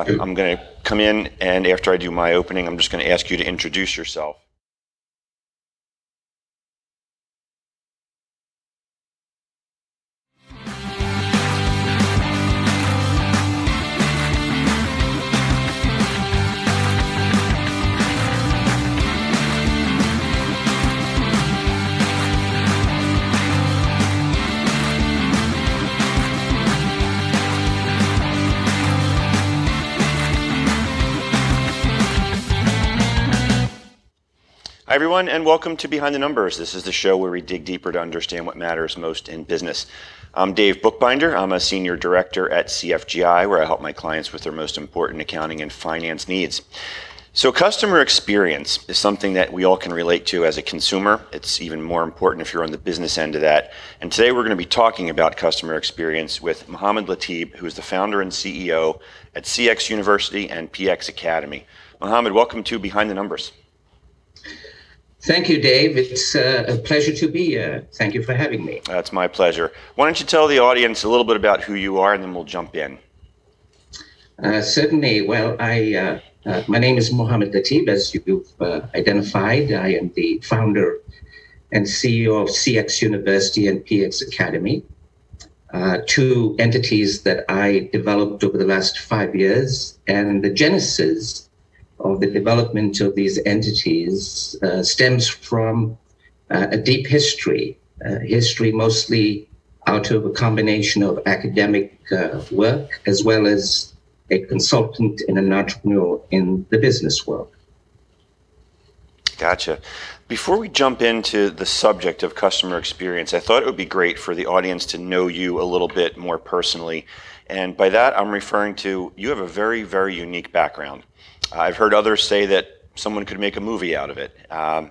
I'm going to come in, and after I do my opening, I'm just going to ask you to introduce yourself. Hi, everyone, and welcome to Behind the Numbers. This is the show where we dig deeper to understand what matters most in business. I'm Dave Bookbinder. I'm a senior director at CFGI, where I help my clients with their most important accounting and finance needs. So, customer experience is something that we all can relate to as a consumer. It's even more important if you're on the business end of that. And today we're going to be talking about customer experience with Mohamed Latib, who is the founder and CEO at CX University and PX Academy. Mohamed, welcome to Behind the Numbers. Thank you, Dave. It's uh, a pleasure to be here. Thank you for having me. That's my pleasure. Why don't you tell the audience a little bit about who you are, and then we'll jump in. Uh, certainly. Well, I uh, uh my name is Mohamed Latib, as you've uh, identified. I am the founder and CEO of CX University and PX Academy, uh, two entities that I developed over the last five years, and the genesis of the development of these entities uh, stems from uh, a deep history, uh, history mostly out of a combination of academic uh, work as well as a consultant and an entrepreneur in the business world. Gotcha. Before we jump into the subject of customer experience, I thought it would be great for the audience to know you a little bit more personally. And by that, I'm referring to you have a very, very unique background. I've heard others say that someone could make a movie out of it. Um,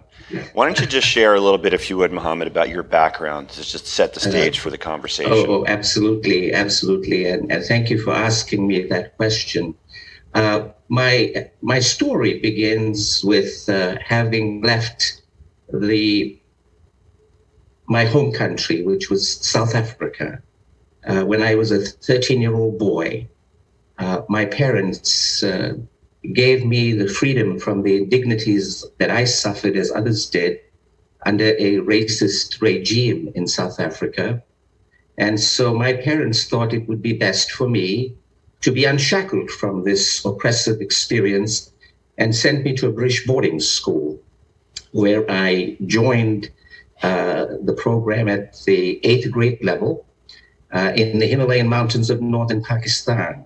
why don't you just share a little bit, if you would, Mohamed, about your background to just set the stage for the conversation? Oh, oh absolutely, absolutely, and, and, thank you for asking me that question. Uh, my my story begins with uh, having left the my home country, which was South Africa, uh, when I was a 13 year old boy. Uh, my parents uh, gave me the freedom from the indignities that I suffered as others did under a racist regime in South Africa. And so my parents thought it would be best for me to be unshackled from this oppressive experience and sent me to a British boarding school where I joined uh, the program at the eighth grade level uh, in the Himalayan mountains of northern Pakistan.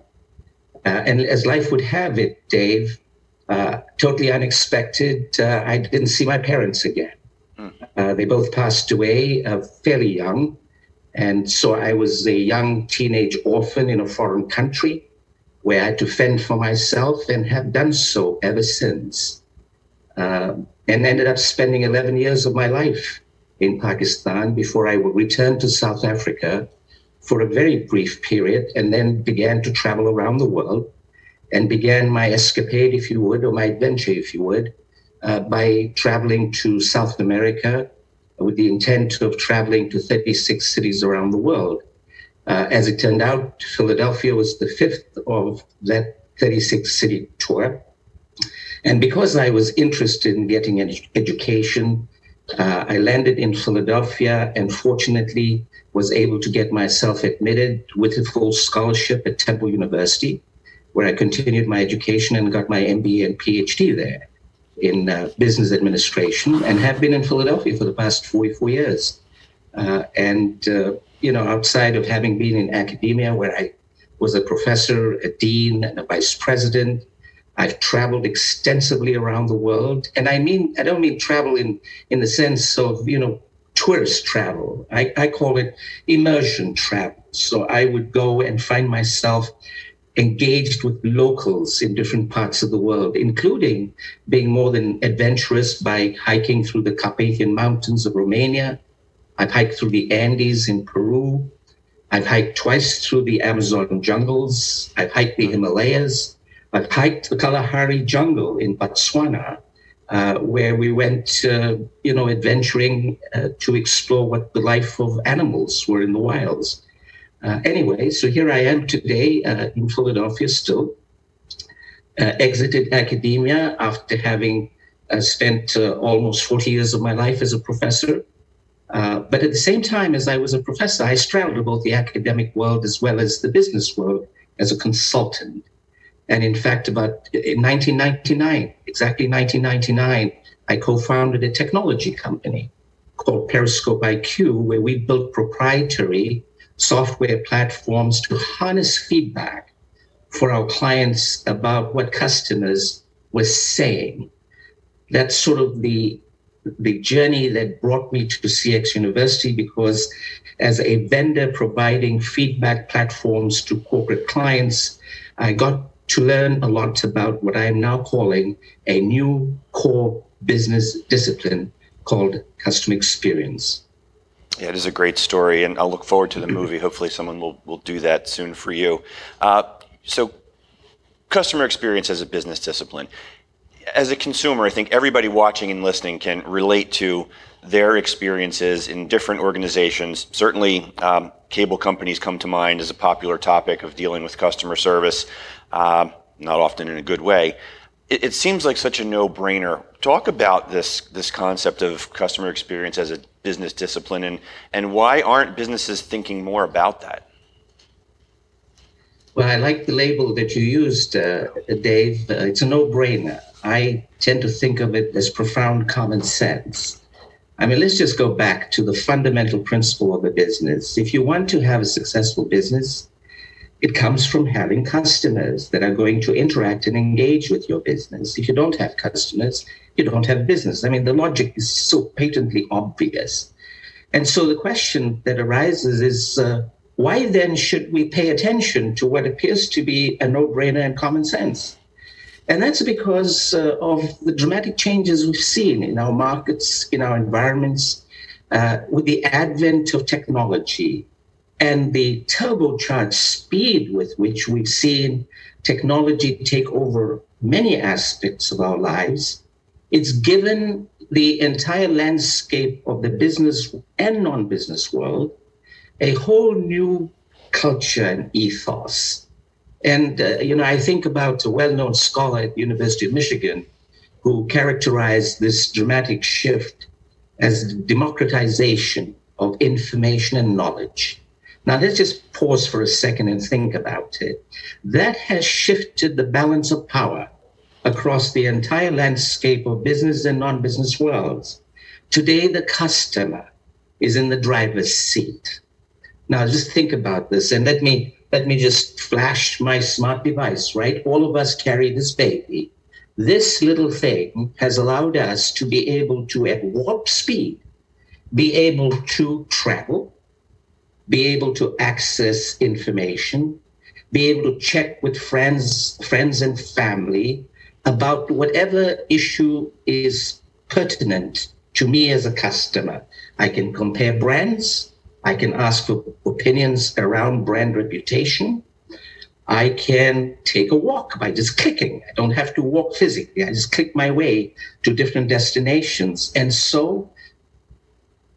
Uh, and as life would have it, Dave, uh, totally unexpected, uh, I didn't see my parents again. Mm. they both passed away uh, fairly young. And so I was a young teenage orphan in a foreign country where I had to fend for myself and have done so ever since. and ended up spending 11 years of my life in Pakistan before I would return to South Africa for a very brief period and then began to travel around the world and began my escapade, if you would, or my adventure, if you would, uh, by traveling to South America with the intent of traveling to 36 cities around the world. Uh, as it turned out, Philadelphia was the fifth of that 36 city tour. And because I was interested in getting an education, uh, I landed in Philadelphia and fortunately was able to get myself admitted with a full scholarship at Temple University, where I continued my education and got my MBA and PhD there in uh, business administration and have been in Philadelphia for the past 44 years. Uh, and, uh, you know, outside of having been in academia, where I was a professor, a dean, and a vice president, I've traveled extensively around the world. And I mean, I don't mean travel in, in the sense of, you know, tourist travel. I, I call it immersion travel. So I would go and find myself engaged with locals in different parts of the world, including being more than adventurous by hiking through the Carpathian Mountains of Romania. I've hiked through the Andes in Peru. I've hiked twice through the Amazon jungles. I've hiked the Himalayas. I've hiked the Kalahari jungle in Botswana uh, where we went, uh, you know, adventuring uh, to explore what the life of animals were in the wilds. Uh, anyway, so here I am today uh, in Philadelphia still, exited academia after having spent almost 40 years of my life as a professor. But at the same time as I was a professor, I straddled both the academic world as well as the business world as a consultant. And in fact, about in 1999, exactly 1999, I co-founded a technology company called Periscope IQ, where we built proprietary software platforms to harness feedback for our clients about what customers were saying. That's sort of the the journey that brought me to CX University because as a vendor providing feedback platforms to corporate clients, I got to learn a lot about what I am now calling a new core business discipline called customer experience. Yeah, it is a great story, and I'll look forward to the movie. Hopefully, someone will, will do that soon for you. Uh, so, customer experience as a business discipline. As a consumer, I think everybody watching and listening can relate to their experiences in different organizations. Certainly, um, cable companies come to mind as a popular topic of dealing with customer service, not often in a good way it, seems like such a no-brainer. Talk about this this concept of customer experience as a business discipline, and and why aren't businesses thinking more about that? Well, I like the label that you used, uh, Dave. Uh, it's a no-brainer. I tend to think of it as profound common sense. I mean, let's just go back to the fundamental principle of a business. If you want to have a successful business, it comes from having customers that are going to interact and engage with your business. If you don't have customers, you don't have business. I mean, the logic is so patently obvious. And so the question that arises is uh, why then should we pay attention to what appears to be a no brainer and common sense? And that's because uh, of the dramatic changes we've seen in our markets, in our environments, uh, with the advent of technology, and the turbocharged speed with which we've seen technology take over many aspects of our lives, it's given the entire landscape of the business and non business world a whole new culture and ethos. And, uh, you know, I think about a well known scholar at the University of Michigan who characterized this dramatic shift as democratization of information and knowledge. Now, let's just pause for a second and think about it. That has shifted the balance of power across the entire landscape of business and non business worlds. Today, the customer is in the driver's seat. Now, just think about this and let me let me just flash my smart device, right? All of us carry this baby. This little thing has allowed us to be able to, at warp speed, be able to travel, be able to access information, be able to check with friends, friends and family about whatever issue is pertinent to me as a customer. I can compare brands. I can ask for opinions around brand reputation. I can take a walk by just clicking. I don't have to walk physically. I just click my way to different destinations. And so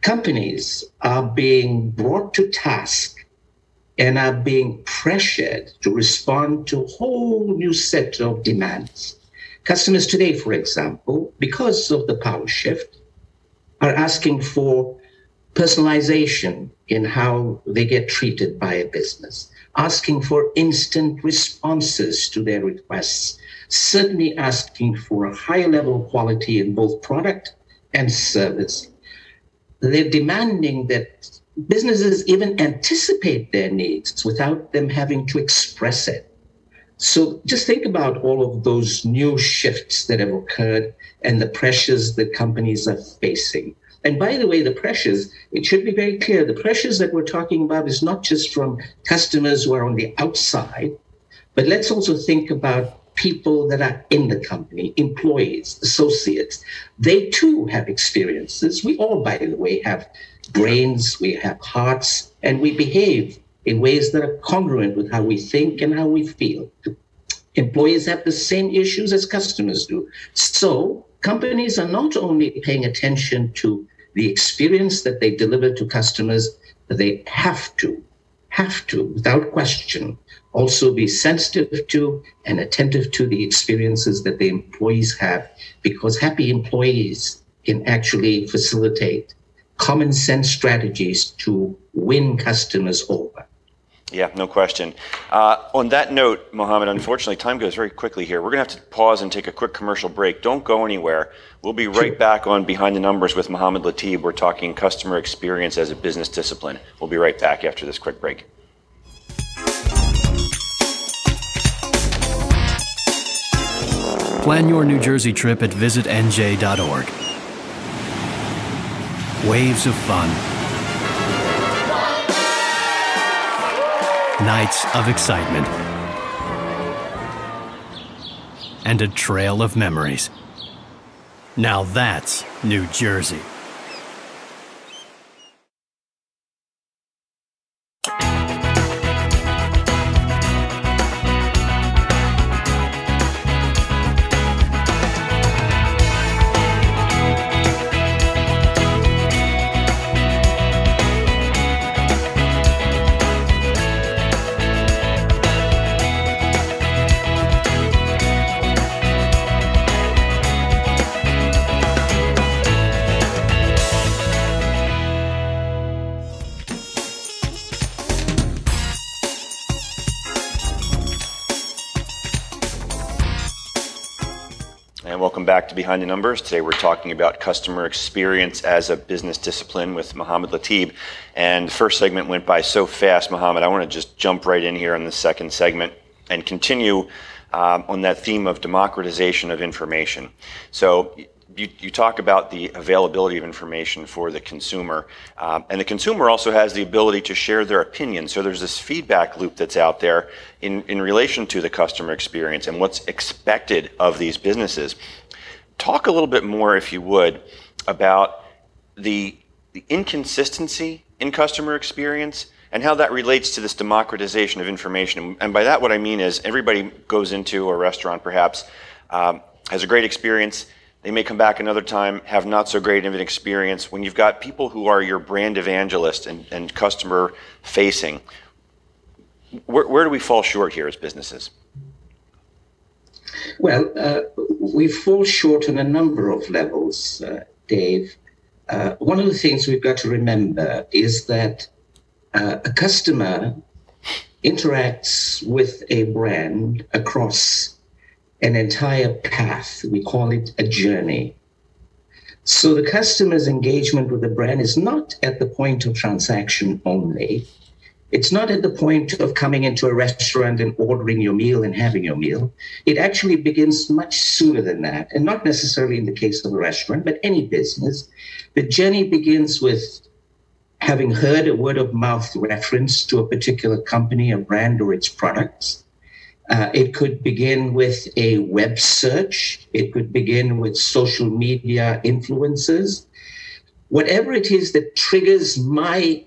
companies are being brought to task and are being pressured to respond to a whole new set of demands. Customers today, for example, because of the power shift, are asking for personalization in how they get treated by a business, asking for instant responses to their requests, certainly asking for a higher level of quality in both product and service they're demanding that businesses even anticipate their needs without them having to express it. So just think about all of those new shifts that have occurred and the pressures that companies are facing. And by the way, the pressures, it should be very clear the pressures that we're talking about is not just from customers who are on the outside, but let's also think about people that are in the company, employees, associates, they too have experiences. We all, by the way, have brains, we have hearts, and we behave in ways that are congruent with how we think and how we feel. Employees have the same issues as customers do. So companies are not only paying attention to the experience that they deliver to customers, they have to have to, without question, also be sensitive to and attentive to the experiences that the employees have, because happy employees can actually facilitate common sense strategies to win customers over. Yeah, no question. Uh, on that note, Mohamed, unfortunately, time goes very quickly here. We're going to have to pause and take a quick commercial break. Don't go anywhere. We'll be right back on Behind the Numbers with Mohamed Latib. We're talking customer experience as a business discipline. We'll be right back after this quick break. Plan your New Jersey trip at visitnj.org. Waves of fun. Nights of excitement. And a trail of memories. Now that's New Jersey. Back to Behind the Numbers. Today we're talking about customer experience as a business discipline with Mohamed Latib. And the first segment went by so fast, Mohamed. I want to just jump right in here on the second segment and continue um, on that theme of democratization of information. So you, talk about the availability of information for the consumer, um, and the consumer also has the ability to share their opinion. So there's this feedback loop that's out there in, in relation to the customer experience and what's expected of these businesses. Talk a little bit more, if you would, about the, the inconsistency in customer experience and how that relates to this democratization of information. And by that, what I mean is everybody goes into a restaurant, perhaps, um, has a great experience. They may come back another time, have not so great of an experience. When you've got people who are your brand evangelist and, and customer facing, where, where do we fall short here as businesses? Well, uh, we fall short on a number of levels, uh, Dave. Uh, one of the things we've got to remember is that uh, a customer interacts with a brand across an entire path. We call it a journey. So the customer's engagement with the brand is not at the point of transaction only. It's not at the point of coming into a restaurant and ordering your meal and having your meal. It actually begins much sooner than that, and not necessarily in the case of a restaurant, but any business. The journey begins with having heard a word of mouth reference to a particular company, a brand, or its products. Uh, it could begin with a web search. It could begin with social media influences. Whatever it is that triggers my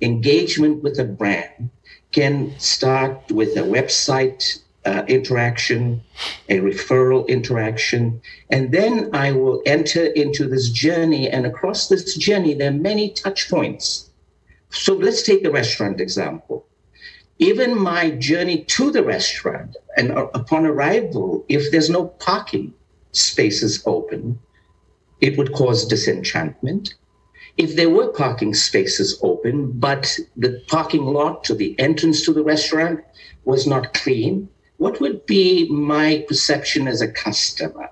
engagement with a brand can start with a website uh, interaction, a referral interaction, and then I will enter into this journey. And across this journey, there are many touch points. So let's take the restaurant example. Even my journey to the restaurant, and uh, upon arrival, if there's no parking spaces open, it would cause disenchantment if there were parking spaces open, but the parking lot to the entrance to the restaurant was not clean, what would be my perception as a customer?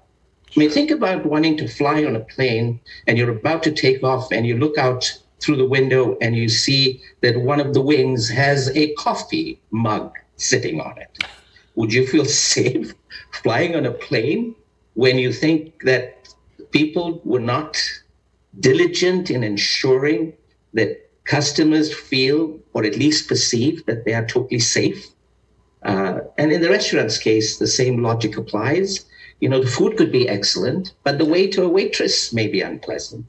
I mean, think about wanting to fly on a plane and you're about to take off and you look out through the window and you see that one of the wings has a coffee mug sitting on it. Would you feel safe flying on a plane when you think that people were not diligent in ensuring that customers feel or at least perceive that they are totally safe. Uh, and in the restaurant's case, the same logic applies. You know, the food could be excellent, but the waiter or waitress may be unpleasant.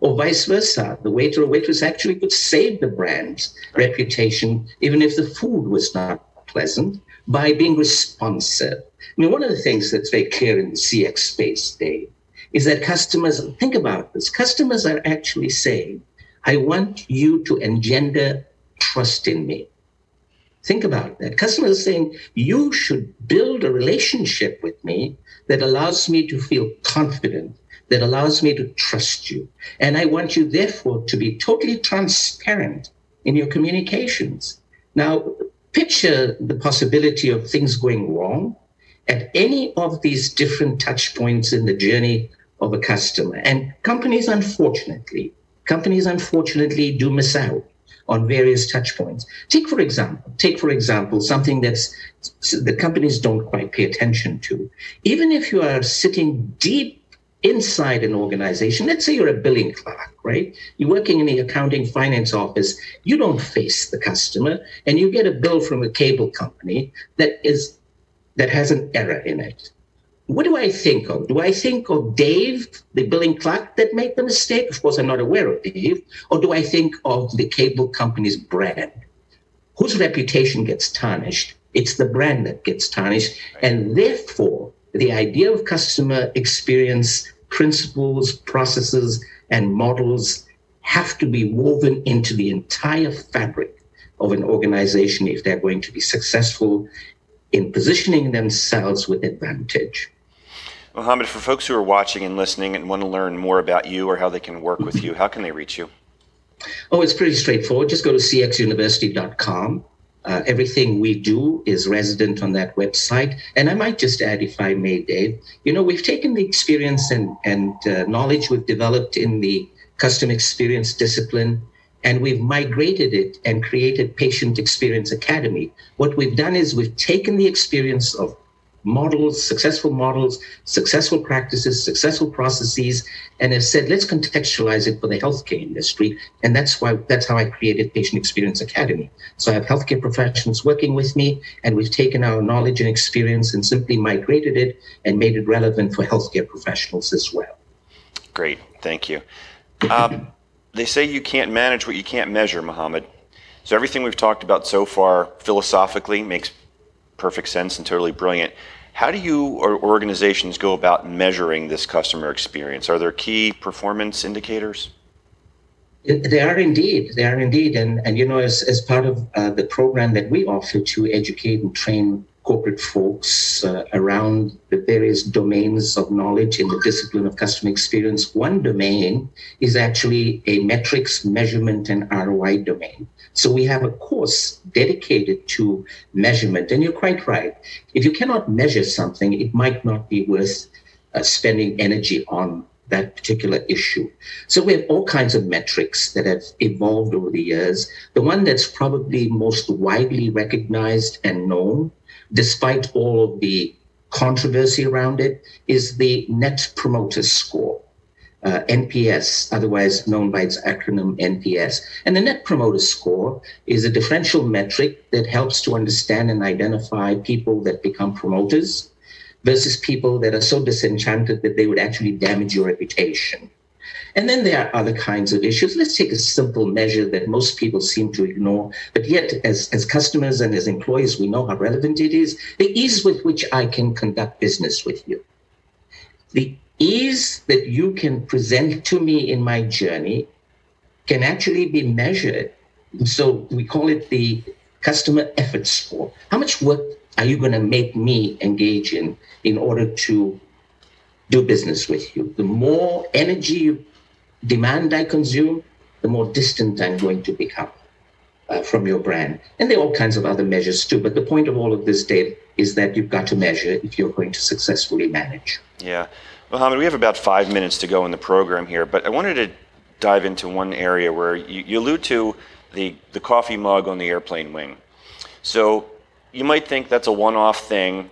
Or vice versa. The waiter or waitress actually could save the brand's reputation, even if the food was not pleasant, by being responsive. I mean, one of the things that's very clear in the CX space, Dave, is that customers, think about this, customers are actually saying, I want you to engender trust in me. Think about that. Customers are saying, you should build a relationship with me that allows me to feel confident, that allows me to trust you. And I want you, therefore, to be totally transparent in your communications. Now, picture the possibility of things going wrong at any of these different touch points in the journey of a customer. And companies, unfortunately, companies unfortunately do miss out on various touch points. Take for example, take for example something that's the companies don't quite pay attention to. Even if you are sitting deep inside an organization, let's say you're a billing clerk, right? You're working in the accounting finance office, you don't face the customer, and you get a bill from a cable company that is that has an error in it what do I think of? Do I think of Dave, the billing clerk that made the mistake? Of course, I'm not aware of Dave. Or do I think of the cable company's brand? Whose reputation gets tarnished? It's the brand that gets tarnished. And therefore, the idea of customer experience principles, processes, and models have to be woven into the entire fabric of an organization if they're going to be successful in positioning themselves with advantage. Mohamed, for folks who are watching and listening and want to learn more about you or how they can work with you, how can they reach you? Oh, it's pretty straightforward. Just go to cxuniversity.com. Uh, everything we do is resident on that website. And I might just add, if I may, Dave, you know, we've taken the experience and, and uh, knowledge we've developed in the custom experience discipline and we've migrated it and created Patient Experience Academy. What we've done is we've taken the experience of models, successful models, successful practices, successful processes, and have said, let's contextualize it for the healthcare industry. And that's why that's how I created Patient Experience Academy. So I have healthcare professionals working with me, and we've taken our knowledge and experience and simply migrated it and made it relevant for healthcare professionals as well. Great, thank you. Um, they say you can't manage what you can't measure, Mohamed. So everything we've talked about so far philosophically makes perfect sense and totally brilliant. How do you or organizations go about measuring this customer experience? Are there key performance indicators? They are indeed. They are indeed. And, and you know, as, as part of uh, the program that we offer to educate and train corporate folks uh, around the various domains of knowledge in the discipline of customer experience, one domain is actually a metrics measurement and ROI domain. So we have a course dedicated to measurement. And you're quite right. If you cannot measure something, it might not be worth uh, spending energy on that particular issue. So we have all kinds of metrics that have evolved over the years. The one that's probably most widely recognized and known, despite all of the controversy around it, is the Net Promoter Score uh, NPS, otherwise known by its acronym NPS. And the Net Promoter Score is a differential metric that helps to understand and identify people that become promoters versus people that are so disenchanted that they would actually damage your reputation. And then there are other kinds of issues. Let's take a simple measure that most people seem to ignore, but yet, as, as customers and as employees, we know how relevant it is the ease with which I can conduct business with you. The ease that you can present to me in my journey can actually be measured. So we call it the customer effort score. How much work are you going to make me engage in in order to do business with you? The more energy demand I consume, the more distant I'm going to become uh, from your brand. And there are all kinds of other measures too. But the point of all of this, Dave, is that you've got to measure if you're going to successfully manage. Yeah. Mohamed, we have about five minutes to go in the program here, but I wanted to dive into one area where you, you allude to the, the coffee mug on the airplane wing. So you might think that's a one-off thing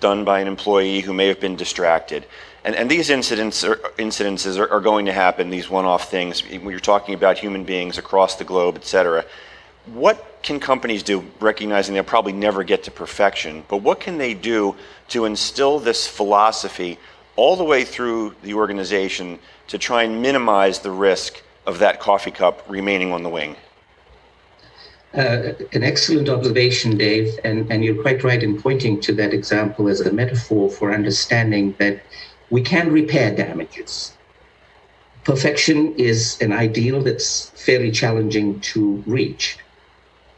done by an employee who may have been distracted. And, these incidents incidences are, going to happen, these one-off things, when you're talking about human beings across the globe, et cetera. What can companies do, recognizing they'll probably never get to perfection, but what can they do to instill this philosophy all the way through the organization to try and minimize the risk of that coffee cup remaining on the wing? Uh, an excellent observation, Dave, and you're quite right in pointing to that example as a metaphor for understanding that we can repair damages. Perfection is an ideal that's fairly challenging to reach.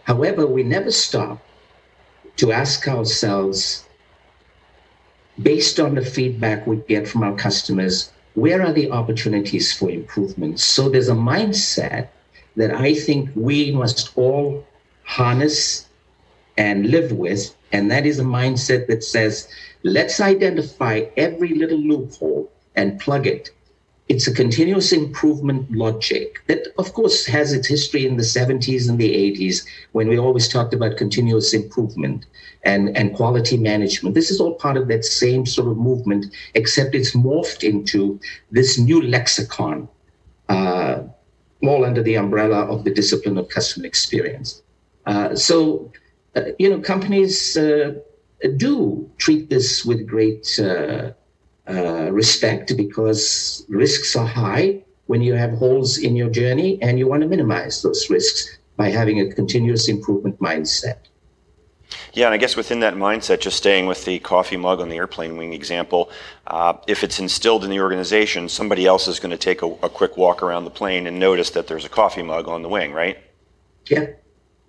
However, we never stop to ask ourselves, based on the feedback we get from our customers, where are the opportunities for improvement? So there's a mindset that I think we must all harness and live with. And that is a mindset that says, let's identify every little loophole and plug it it's a continuous improvement logic that, of course, has its history in the 70s and the 80s when we always talked about continuous improvement and, and quality management. This is all part of that same sort of movement, except it's morphed into this new lexicon, uh, all under the umbrella of the discipline of customer experience. Uh, so, uh, you know, companies uh, do treat this with great uh, uh, respect because risks are high when you have holes in your journey and you want to minimize those risks by having a continuous improvement mindset. Yeah, and I guess within that mindset, just staying with the coffee mug on the airplane wing example, uh, if it's instilled in the organization, somebody else is going to take a, a, quick walk around the plane and notice that there's a coffee mug on the wing, right? Yeah,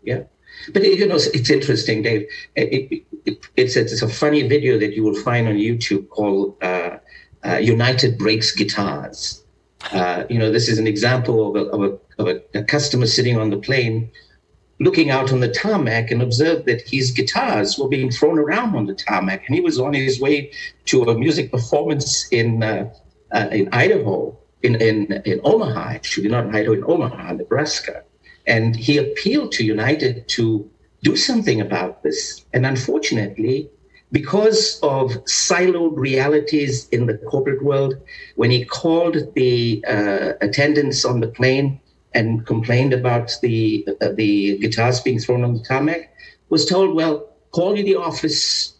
yeah. But you know, it's interesting, Dave. It, it, it's, it's a funny video that you will find on YouTube called uh, uh, "United Breaks Guitars." Uh, you know, this is an example of, a, of, a, of a, a, customer sitting on the plane, looking out on the tarmac, and observed that his guitars were being thrown around on the tarmac, and he was on his way to a music performance in uh, uh, in Idaho, in, in in Omaha, actually, not Idaho, in Omaha, Nebraska and he appealed to United to do something about this. And unfortunately, because of siloed realities in the corporate world, when he called the uh, attendants on the plane and complained about the uh, the guitars being thrown on the tarmac, was told, "Well, call you the office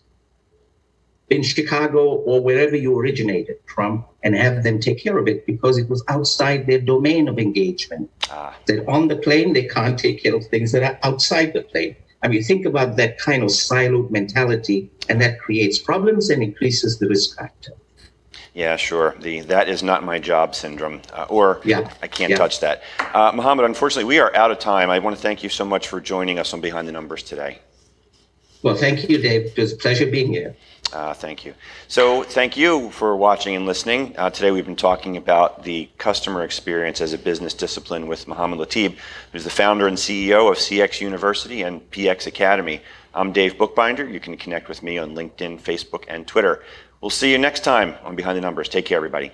in Chicago or wherever you originated from and have them take care of it because it was outside their domain of engagement. Ah. That on the plane, they can't take care of things that are outside the plane. I mean, think about that kind of siloed mentality, and that creates problems and increases the risk factor. Yeah, sure. The that is not my job syndrome, uh, or yeah. I can't yeah. touch that. Uh, Mohamed, unfortunately, we are out of time. I want to thank you so much for joining us on Behind the Numbers today. Well, thank you, Dave. It was a pleasure being here. Uh, thank you. So, thank you for watching and listening. Uh, today, we've been talking about the customer experience as a business discipline with Mohamed Latib, who's the founder and CEO of CX University and PX Academy. I'm Dave Bookbinder. You can connect with me on LinkedIn, Facebook, and Twitter. We'll see you next time on Behind the Numbers. Take care, everybody.